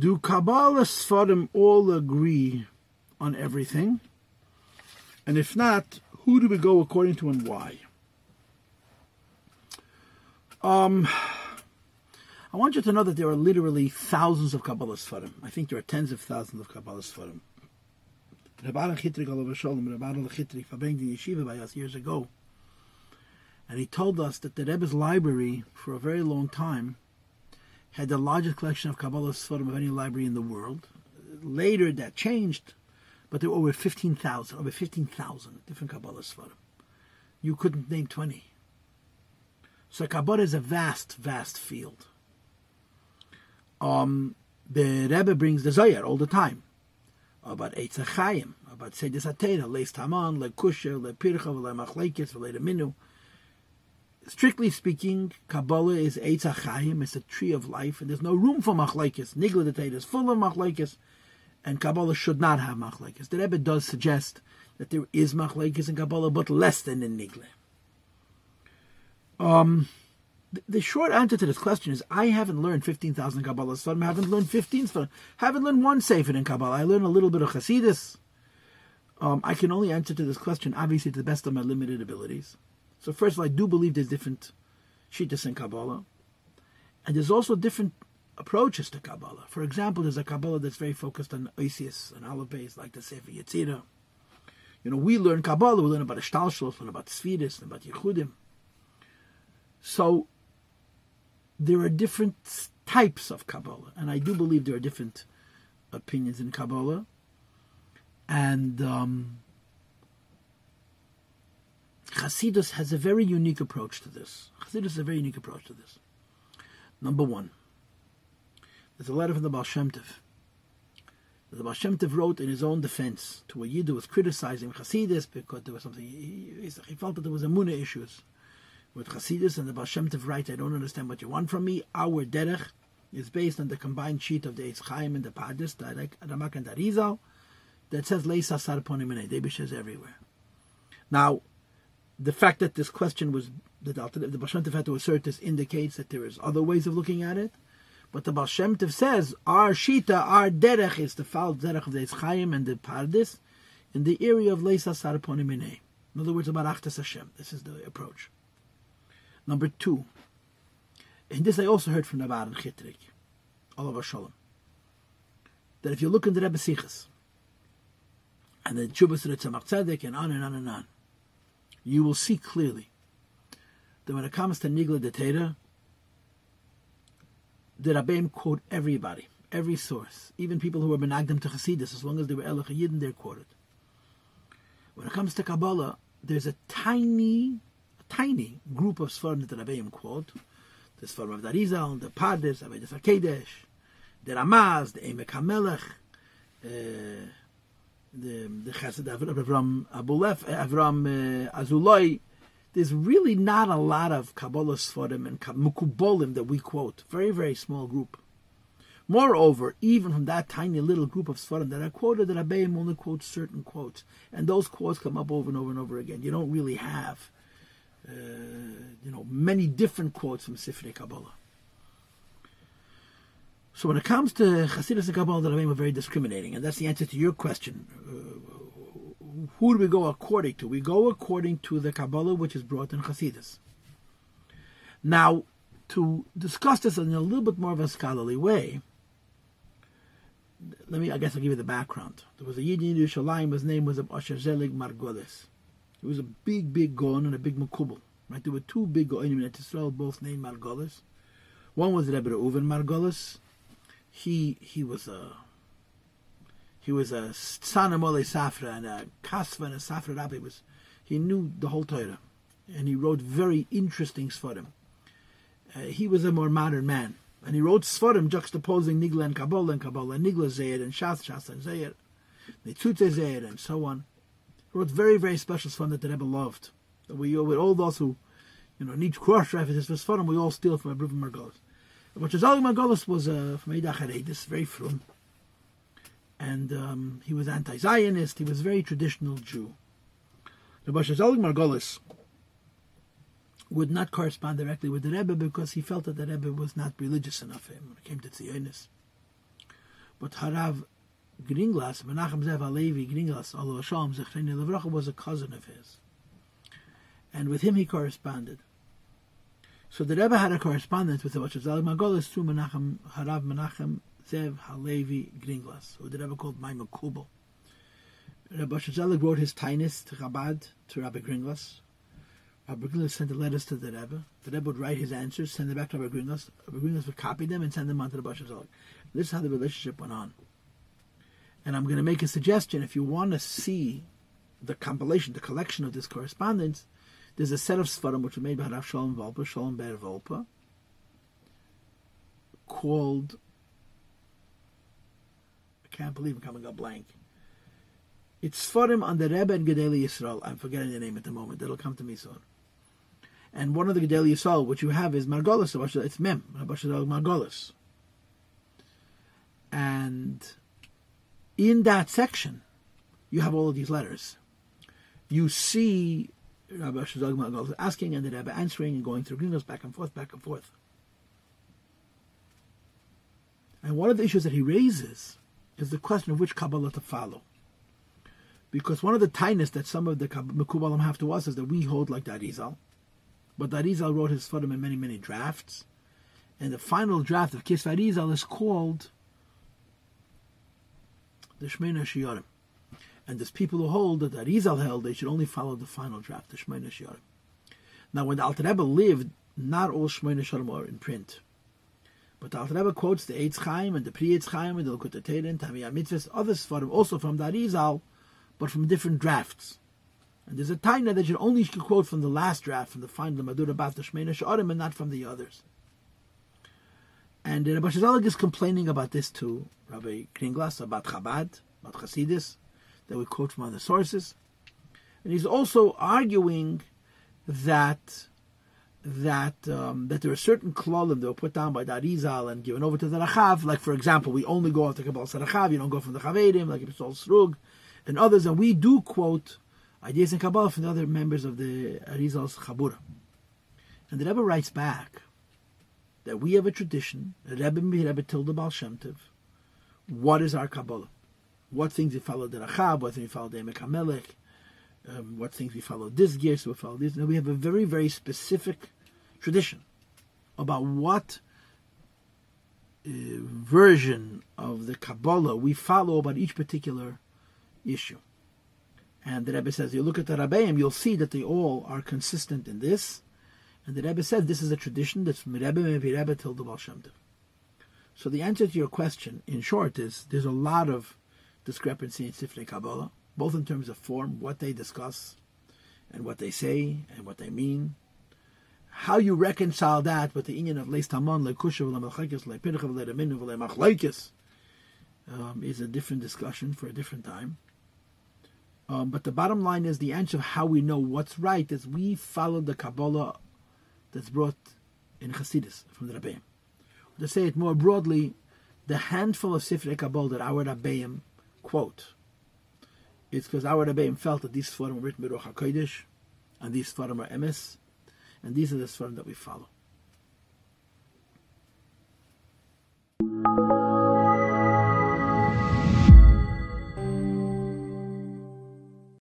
Do Kabbalah Sfarim all agree on everything? And if not, who do we go according to and why? Um, I want you to know that there are literally thousands of Kabbalah Sfarim. I think there are tens of thousands of Kabbalah Sfarim. Rabbi Chitrik Olav Shalom, Rabbi Chitrik the yeshiva by us years ago. And he told us that the Rebbe's library, for a very long time, had the largest collection of Kabbalah Sfarim of any library in the world. Later that changed, but there were over 15,000, over 15,000 different Kabbalah Sfarim. You couldn't name 20. So Kabbalah is a vast, vast field. Um, the Rebbe brings the Zohar all the time about Eitz HaChaim, about Sedis HaTeira, Leis Taman, Le Kusha, Le Pircha, Le Machlekes, Le Minu. Strictly speaking, Kabbalah is Eitz HaChaim, it's a tree of life, and there's no room for Machlekes. Nigla the is full of Machlekes, and Kabbalah should not have Machlekes. The Rebbe does suggest that there is Machlekes in Kabbalah, but less than in Nigla. Um, the short answer to this question is I haven't learned 15,000 Kabbalah I haven't learned 15 Sfarim, haven't learned one Sefer in Kabbalah. I learned a little bit of Hasidus. Um, I can only answer to this question, obviously, to the best of my limited abilities. So, first of all, I do believe there's different Shittas in Kabbalah. And there's also different approaches to Kabbalah. For example, there's a Kabbalah that's very focused on Isis and Aleph like the Sefer Yetzirah. You know, we learn Kabbalah, we learn about Ashtalshlos, we learn about Sfiris, and about Yehudim. So, there are different types of Kabbalah, and I do believe there are different opinions in Kabbalah. And um, Hasidus has a very unique approach to this. Hasidus has a very unique approach to this. Number one, there's a letter from the Baal Shem Tov. The Baal Shem Tov wrote in his own defense to a Yid who was criticizing Hasidus because there was something, he, he felt that there was Amunah issues with Hasidus and the Baal Shem Tov writes, I don't understand what you want from me. Our derech is based on the combined sheet of the Eitz Chaim and the Pardes, the Ramak and the Arizal, that says Leisa Sarponim and Debish is everywhere. Now, the fact that this question was that the Baal Shem Tov had to assert this indicates that there is other ways of looking at it. But the Baal Shem Tov says our shita, our derech is the foul derech of the Chaim and the Pardes in the area of Leisa Sarponim In other words, about Achtas Hashem. This is the approach. Number two, and this I also heard from Nabar and Chitrik, Olav Shalom, that if you look in the Rebbe Sichas, and the Chubas of the Tzemach Tzedek, and on and on and on, you will see clearly that when it comes to Nigla de Teda, the Rabbeim quote everybody, every source, even people who are Benagdim to Chasidus, as long as they were Elach Yidden, they're quoted. When it comes to Kabbalah, there's a tiny a tiny group of Sfarim that the Rabbeim quote. The Sfarim of the Arizal, the Pardes, Avedis HaKedesh, the Ramaz, the Emek HaMelech, uh, the, the Chesed Avram Abulef, Avram uh, Azulai. There's really not a lot of Kabbalah Sfarim and Mukubolim that we quote. Very, very small group. Moreover, even from that tiny little group of Sfarim that are quoted, the Rabbeim only quotes certain quotes. And those quotes come up over and over and over again. You don't really have uh, you know, many different quotes from Sifrei Kabbalah. So when it comes to Hasidus and Kabbalah, the Rebbeim are very discriminating, and that's the answer to your question. Uh, who do we go according to? We go according to the Kabbalah which is brought in Hasidus. Now, to discuss this in a little bit more of a scholarly way, let me, I guess I'll give you the background. There was a Yid in Yerushalayim, his name was Asher Zelig Margolis. It was a big, big gon and a big makubal. Right? There were two big gonim in Israel, both named Margolis. One was Rebbe Reuven Margolis. He he was a he was a son of Safra and a kasva and a Safra Rabbi. Was he knew the whole Torah, and he wrote very interesting svarim. Uh, he was a more modern man, and he wrote svarim juxtaposing Nigla and Kabbalah and Kabbalah, Nigla Zayed and Shas Shas and Zayed, Netzutze Zayed and so on He wrote very, very special Sfan that the Rebbe loved. That we, with all those who, you know, need cross references for Sfarim, we all steal from Abraham Margolis. But Chazali Margolis was uh, from Haredis, very frum. And um, he was anti-Zionist, he was a very traditional Jew. The Chazali Margolis would not correspond directly with the Rebbe because he felt that the Rebbe was not religious enough for him when it came to Zionis. But Harav Gringlas, Menachem Zev Alevi Gringlas, Allah Levracha, was a cousin of his. And with him he corresponded. So the Rebbe had a correspondence with the Rosh Zelig Margolis through Menachem, Harav Menachem Zev Halevi Gringlas, who the Rebbe called Maimon Kubel. Rabbi Zelig wrote his Tainis to Chabad, to Rabbi Gringlas. Rabbi Gringlas sent the letters to the Rebbe. The Rebbe would write his answers, send them back to Rabbi Gringlas. Rabbi Gringlas would copy them and send them on to the Rabbi Zelig. This is how the relationship went on. And I'm going to make a suggestion. If you want to see the compilation, the collection of this correspondence, there's a set of Svarim which were made by Rav Shalom Volpa, Shalom Ber Volpa, called, I can't believe I'm coming up blank. It's Svarim on the Rebbe and Gedali Yisrael. I'm forgetting the name at the moment. It'll come to me soon. And one of the Gedali Yisrael, which you have, is Margolis. It's Mem, Margolis. And in that section, you have all of these letters. You see Rabbi Shazag asking and the Rabbi answering and going through Gringos back and forth, back and forth. And one of the issues that he raises is the question of which Kabbalah to follow. Because one of the tightness that some of the Mekubalim have to us is that we hold like the Arizal. But the Arizal wrote his Fadim in many, many drafts. And the final draft of Kisv Arizal is called the Shmeina Shiyarim. And there's people who hold that the Arizal held they should only follow the final draft, the Shmeina Shiyarim. Now, when the Alter Rebbe lived, not all Shmeina Shiyarim are in print. But the Alter Rebbe quotes the Eitz Chaim and the Pri Eitz Chaim and the Likutei Teirin, Tamiyah Mitzvahs, others for him, also from the Arizal, but from different drafts. And there's a taina that you only quote from the last draft, from the final Madura Bat the Shmeina Shiyarim, and not from the others. And Rabbi Shazalik is complaining about this to Rabbi Gringlas, about Chabad, about Chasidis, that we quote from other sources. And he's also arguing that that um, that there are certain klolim that were put down by the Arizal and given over to the Rachav. Like, for example, we only go after Kabbalah Sarachav, you don't go from the Chavedim, like it's all Srug, and others. And we do quote ideas in Kabbalah from the other members of the Arizal's Chabura. And the Rebbe writes back that we have a tradition, Rebbe Rebbe Tilda Baal Shem Tov, what is our Kabbalah? What things we follow the Rachab, what things we follow the Emek um, what things we follow this gear, so we follow this. Now we have a very, very specific tradition about what uh, version of the Kabbalah we follow about each particular issue. And the Rebbe says, you look at the Rabbeim, you'll see that they all are consistent in this. And the Rebbe says this is a tradition that's from Rebbe Mevi Rebbe till the Baal. So the answer to your question, in short, is there's a lot of discrepancy in Sifrei Kabbalah, both in terms of form, what they discuss, and what they say, and what they mean. How you reconcile that with the union of Leis Tamon, Lekushav, Lemelchekes, Lepirchav, Lereminu, Lemachlaikis, um, is a different discussion for a different time. Um, but the bottom line is the answer of how we know what's right is we follow the Kabbalah that's brought in Chassidus from the Rabbeim. To say it more broadly, the handful of Sifrei Kabbalah that our Rabbeim quote, it's because our Rabbeim felt that these Sfarim were written by Ruach HaKodesh, and these Sfarim are emes, and these are the Sfarim that we follow.